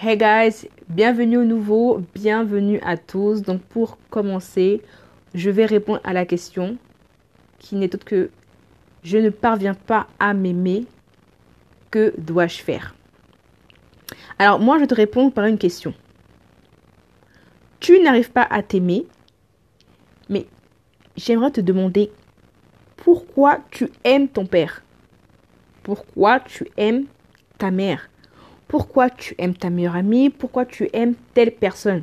Hey guys, bienvenue au nouveau, bienvenue à tous. Donc pour commencer, je vais répondre à la question qui n'est autre que je ne parviens pas à m'aimer, que dois-je faire? Alors moi je te réponds par une question. Tu n'arrives pas à t'aimer, mais j'aimerais te demander pourquoi tu aimes ton père? Pourquoi tu aimes ta mère? Pourquoi tu aimes ta meilleure amie, pourquoi tu aimes telle personne,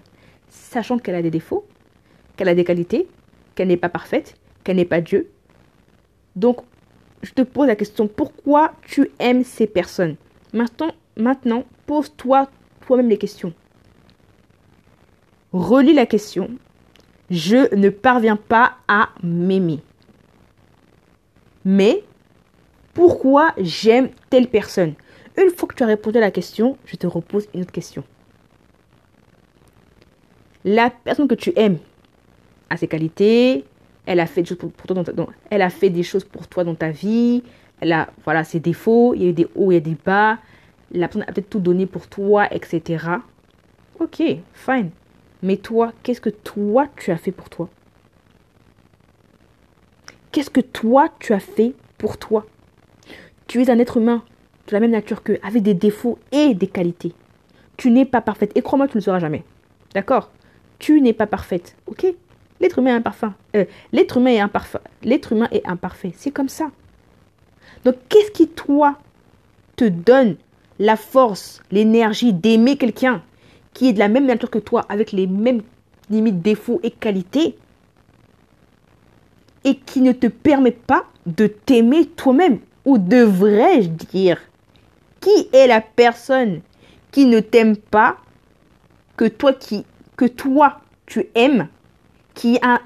sachant qu'elle a des défauts, qu'elle a des qualités, qu'elle n'est pas parfaite, qu'elle n'est pas Dieu. Donc, je te pose la question, pourquoi tu aimes ces personnes? Maintenant, pose-toi toi-même les questions. Relis la question. Je ne parviens pas à m'aimer. Mais pourquoi j'aime telle personne? Une fois que tu as répondu à la question, je te repose une autre question. La personne que tu aimes a ses qualités, elle a fait des choses pour, toi dans ta vie, elle a voilà ses défauts, il y a eu des hauts, il y a des bas, la personne a peut-être tout donné pour toi, etc. Ok, fine. Mais toi, qu'est-ce que toi tu as fait pour toi? Qu'est-ce que toi tu as fait pour toi? Tu es un être humain, de la même nature qu'eux, avec des défauts et des qualités. Tu n'es pas parfaite. Et crois-moi, tu ne le seras jamais. D'accord? Tu n'es pas parfaite. Ok? L'être humain est imparfait. Euh, l'être humain est imparfait. L'être humain est imparfait. C'est comme ça. Donc, qu'est-ce qui, toi, te donne la force, l'énergie d'aimer quelqu'un qui est de la même nature que toi, avec les mêmes limites, défauts et qualités, et qui ne te permet pas de t'aimer toi-même, ou devrais-je dire qui est la personne qui ne t'aime pas, que toi, qui, que toi tu aimes, qui a,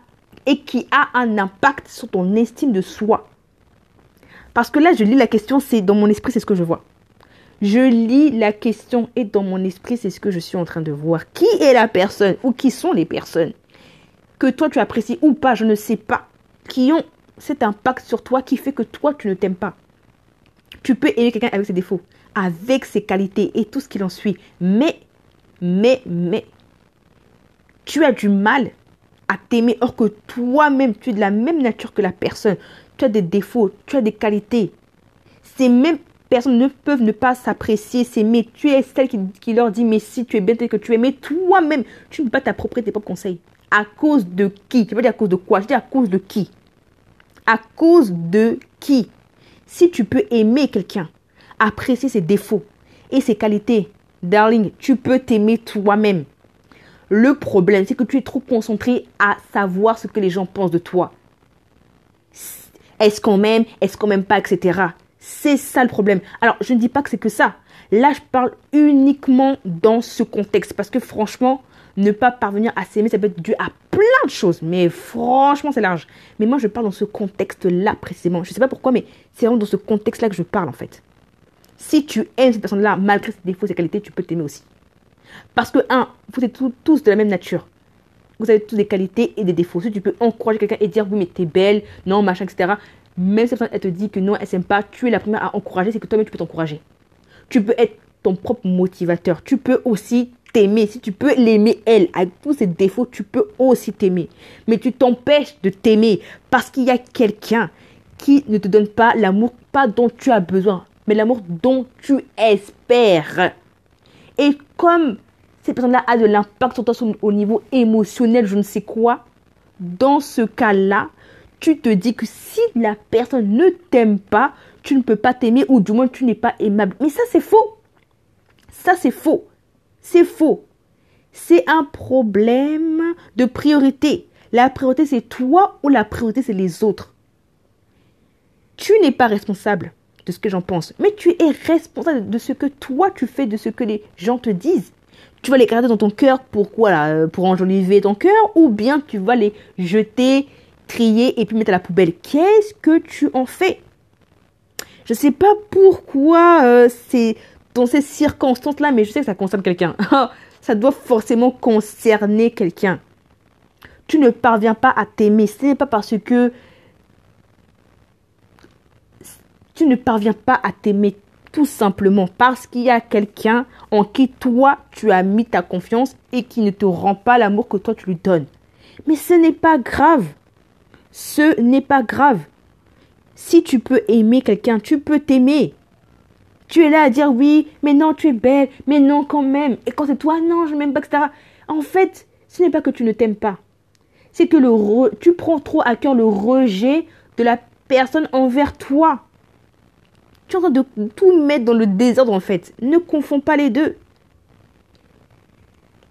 et qui a un impact sur ton estime de soi? Parce que là, je lis la question, c'est dans mon esprit, c'est ce que je vois. Je lis la question et dans mon esprit, c'est ce que je suis en train de voir. Qui est la personne ou qui sont les personnes que toi tu apprécies ou pas, je ne sais pas, qui ont cet impact sur toi qui fait que toi tu ne t'aimes pas? Tu peux aimer quelqu'un avec ses défauts avec ses qualités et tout ce qu'il en suit. Mais, mais, mais, tu as du mal à t'aimer or que toi-même, tu es de la même nature que la personne. Tu as des défauts, tu as des qualités. Ces mêmes personnes ne peuvent ne pas s'apprécier, s'aimer. Tu es celle qui, leur dit, mais si tu es bien tel que tu es, mais toi-même, tu ne peux pas t'approprier tes propres conseils. À cause de qui? Tu veux dire à cause de quoi? Je dis à cause de qui? À cause de qui? Si tu peux aimer quelqu'un, apprécier ses défauts et ses qualités. Darling, tu peux t'aimer toi-même. Le problème, c'est que tu es trop concentré à savoir ce que les gens pensent de toi. Est-ce qu'on m'aime? Est-ce qu'on m'aime pas? Etc. C'est ça le problème. Alors, je ne dis pas que c'est que ça. Là, je parle uniquement dans ce contexte. Parce que franchement, ne pas parvenir à s'aimer, ça peut être dû à plein de choses. Mais franchement, c'est large. Mais moi, je parle dans ce contexte-là précisément. Je ne sais pas pourquoi, mais c'est vraiment dans ce contexte-là que je parle en fait. Si tu aimes cette personne-là, malgré ses défauts, ses qualités, tu peux t'aimer aussi. Parce que, un, vous êtes tous, de la même nature. Vous avez tous des qualités et des défauts. Si tu peux encourager quelqu'un et dire, oui, mais t'es belle, non, machin, etc. Même si elle te dit que non, elle s'aime pas, tu es la première à encourager, c'est que toi-même, tu peux t'encourager. Tu peux être ton propre motivateur. Tu peux aussi t'aimer. Si tu peux l'aimer, elle, avec tous ses défauts, tu peux aussi t'aimer. Mais tu t'empêches de t'aimer parce qu'il y a quelqu'un qui ne te donne pas l'amour pas dont tu as besoin mais l'amour dont tu espères. Et comme cette personne-là a de l'impact sur toi au niveau émotionnel, je ne sais quoi, dans ce cas-là, tu te dis que si la personne ne t'aime pas, tu ne peux pas t'aimer ou du moins tu n'es pas aimable. Mais ça, c'est faux. Ça, c'est faux. C'est faux. C'est un problème de priorité. La priorité, c'est toi ou la priorité, c'est les autres. Tu n'es pas responsable de ce que j'en pense. Mais tu es responsable de ce que toi tu fais, de ce que les gens te disent. Tu vas les garder dans ton cœur pour quoi là euh, Pour enjoliver ton cœur Ou bien tu vas les jeter, trier et puis mettre à la poubelle Qu'est-ce que tu en fais? Je sais pas pourquoi euh, c'est dans ces circonstances-là, mais je sais que ça concerne quelqu'un. ça doit forcément concerner quelqu'un. Tu ne parviens pas à t'aimer. Ce n'est pas parce que tu ne parviens pas à t'aimer Tout simplement parce qu'il y a quelqu'un en qui toi tu as mis ta confiance et qui ne te rend pas l'amour que toi tu lui donnes. Mais ce n'est pas grave. Ce n'est pas grave. Si tu peux aimer quelqu'un, tu peux t'aimer. Tu es là à dire oui, mais non, tu es belle, mais non quand même. Et quand c'est toi, non, je m'aime pas, etc. En fait, ce n'est pas que tu ne t'aimes pas. C'est que le tu prends trop à cœur le rejet de la personne envers toi. Tu es en train de tout mettre dans le désordre en fait. Ne confonds pas les deux.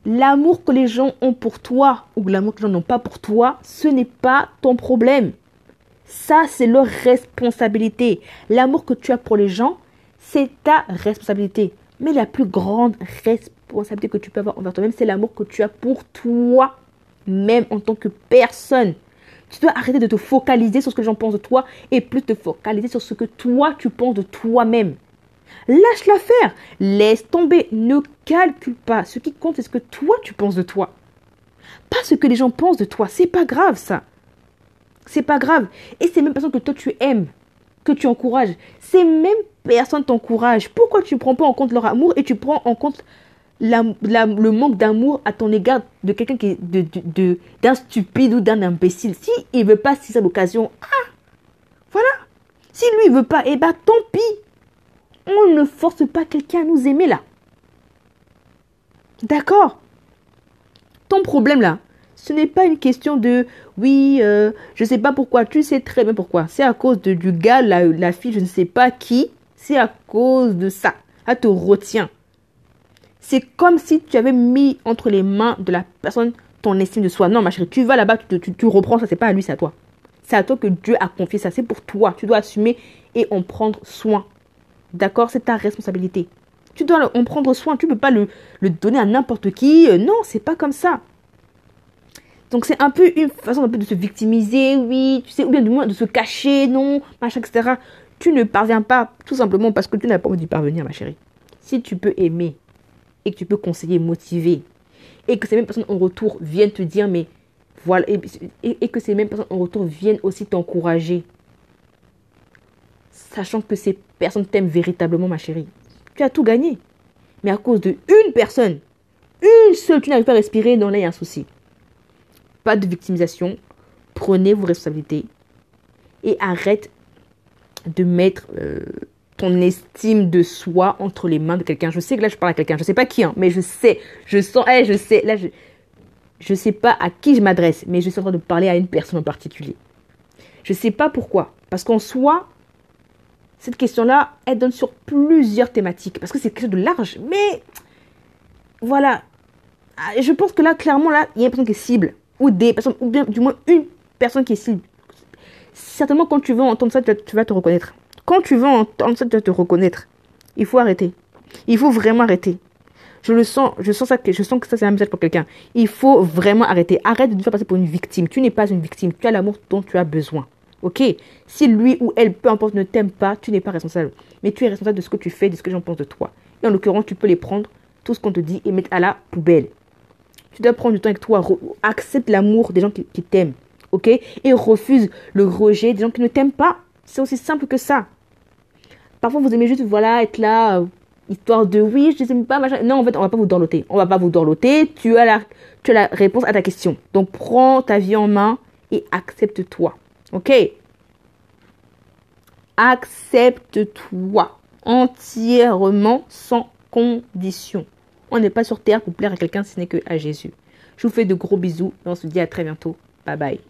L'amour que les gens ont pour toi ou l'amour que les gens n'ont pas pour toi, ce n'est pas ton problème. Ça, c'est leur responsabilité. L'amour que tu as pour les gens, c'est ta responsabilité. Mais la plus grande responsabilité que tu peux avoir envers toi-même, c'est l'amour que tu as pour toi, même en tant que personne. Tu dois arrêter de te focaliser sur ce que les gens pensent de toi et plus te focaliser sur ce que toi, tu penses de toi-même. Lâche l'affaire. Laisse tomber. Ne calcule pas. Ce qui compte, c'est ce que toi, tu penses de toi. Pas ce que les gens pensent de toi. C'est pas grave, ça. C'est pas grave. Et ces mêmes personnes que toi, tu aimes, que tu encourages, ces mêmes personnes t'encouragent. Pourquoi tu ne prends pas en compte leur amour et tu prends en compte le manque d'amour à ton égard de quelqu'un qui est de, de, d'un stupide ou d'un imbécile. Si il veut pas saisir l'occasion, ah, voilà. Si lui il veut pas, eh ben tant pis. On ne force pas quelqu'un à nous aimer là. D'accord Ton problème là, ce n'est pas une question de oui, euh, je ne sais pas pourquoi, tu sais très bien pourquoi. C'est à cause de, du gars, la, la fille, je ne sais pas qui. C'est à cause de ça. Elle te retient. C'est comme si tu avais mis entre les mains de la personne ton estime de soi. Non, ma chérie, tu vas là-bas, tu, reprends ça. C'est pas à lui, c'est à toi. C'est à toi que Dieu a confié ça. C'est pour toi. Tu dois assumer et en prendre soin. D'accord? C'est ta responsabilité. Tu dois en prendre soin. Tu ne peux pas le, le, donner à n'importe qui. Euh, non, c'est pas comme ça. Donc c'est un peu une façon un peu de se victimiser, oui, tu sais, ou bien du moins de se cacher, non, machin, etc. Tu ne parviens pas tout simplement parce que tu n'as pas envie d'y parvenir, ma chérie. Si tu peux aimer que tu peux conseiller, motiver, et que ces mêmes personnes en retour viennent te dire, mais voilà, et, que ces mêmes personnes en retour viennent aussi t'encourager, sachant que ces personnes t'aiment véritablement, ma chérie, tu as tout gagné. Mais à cause de une personne, une seule, tu n'arrives pas à respirer, non, là, il y a un souci. Pas de victimisation. Prenez vos responsabilités et arrête de mettre euh, ton estime de soi entre les mains de quelqu'un. Je sais que là, je parle à quelqu'un. Je sais pas qui, hein, mais je sais. Je sens, hey, je sais. Là, je, je sais pas à qui je m'adresse, mais je suis en train de parler à une personne en particulier. Je sais pas pourquoi. Parce qu'en soi, cette question-là, elle donne sur plusieurs thématiques. Parce que c'est quelque chose de large. Mais voilà. Ah, je pense que là, clairement, là, il y a une personne qui est cible. Ou des personnes, ou bien du moins une personne qui est cible. Certainement, quand tu vas entendre ça, tu vas te reconnaître. Quand tu vas entendre ça, tu vas te reconnaître. Il faut arrêter. Il faut vraiment arrêter. Je le sens, je sens ça, je sens que ça c'est un message pour quelqu'un. Il faut vraiment arrêter. Arrête de te faire passer pour une victime. Tu n'es pas une victime. Tu as l'amour dont tu as besoin. Ok? Si lui ou elle, peu importe, ne t'aime pas, tu n'es pas responsable. Mais tu es responsable de ce que tu fais, de ce que les gens pensent de toi. Et en l'occurrence, tu peux les prendre, tout ce qu'on te dit, et mettre à la poubelle. Tu dois prendre du temps avec toi. Accepte l'amour des gens qui, qui t'aiment. Ok? Et refuse le rejet des gens qui ne t'aiment pas. C'est aussi simple que ça. Parfois, vous aimez juste, voilà, être là, euh, histoire de oui, je ne aime pas, machin. Non, en fait, on va pas vous dorloter. On va pas vous dorloter. Tu as la, tu as la réponse à ta question. Donc, prends ta vie en main et accepte-toi. Ok? Accepte-toi entièrement sans condition. On n'est pas sur terre pour plaire à quelqu'un, ce n'est que à Jésus. Je vous fais de gros bisous et on se dit à très bientôt. Bye bye.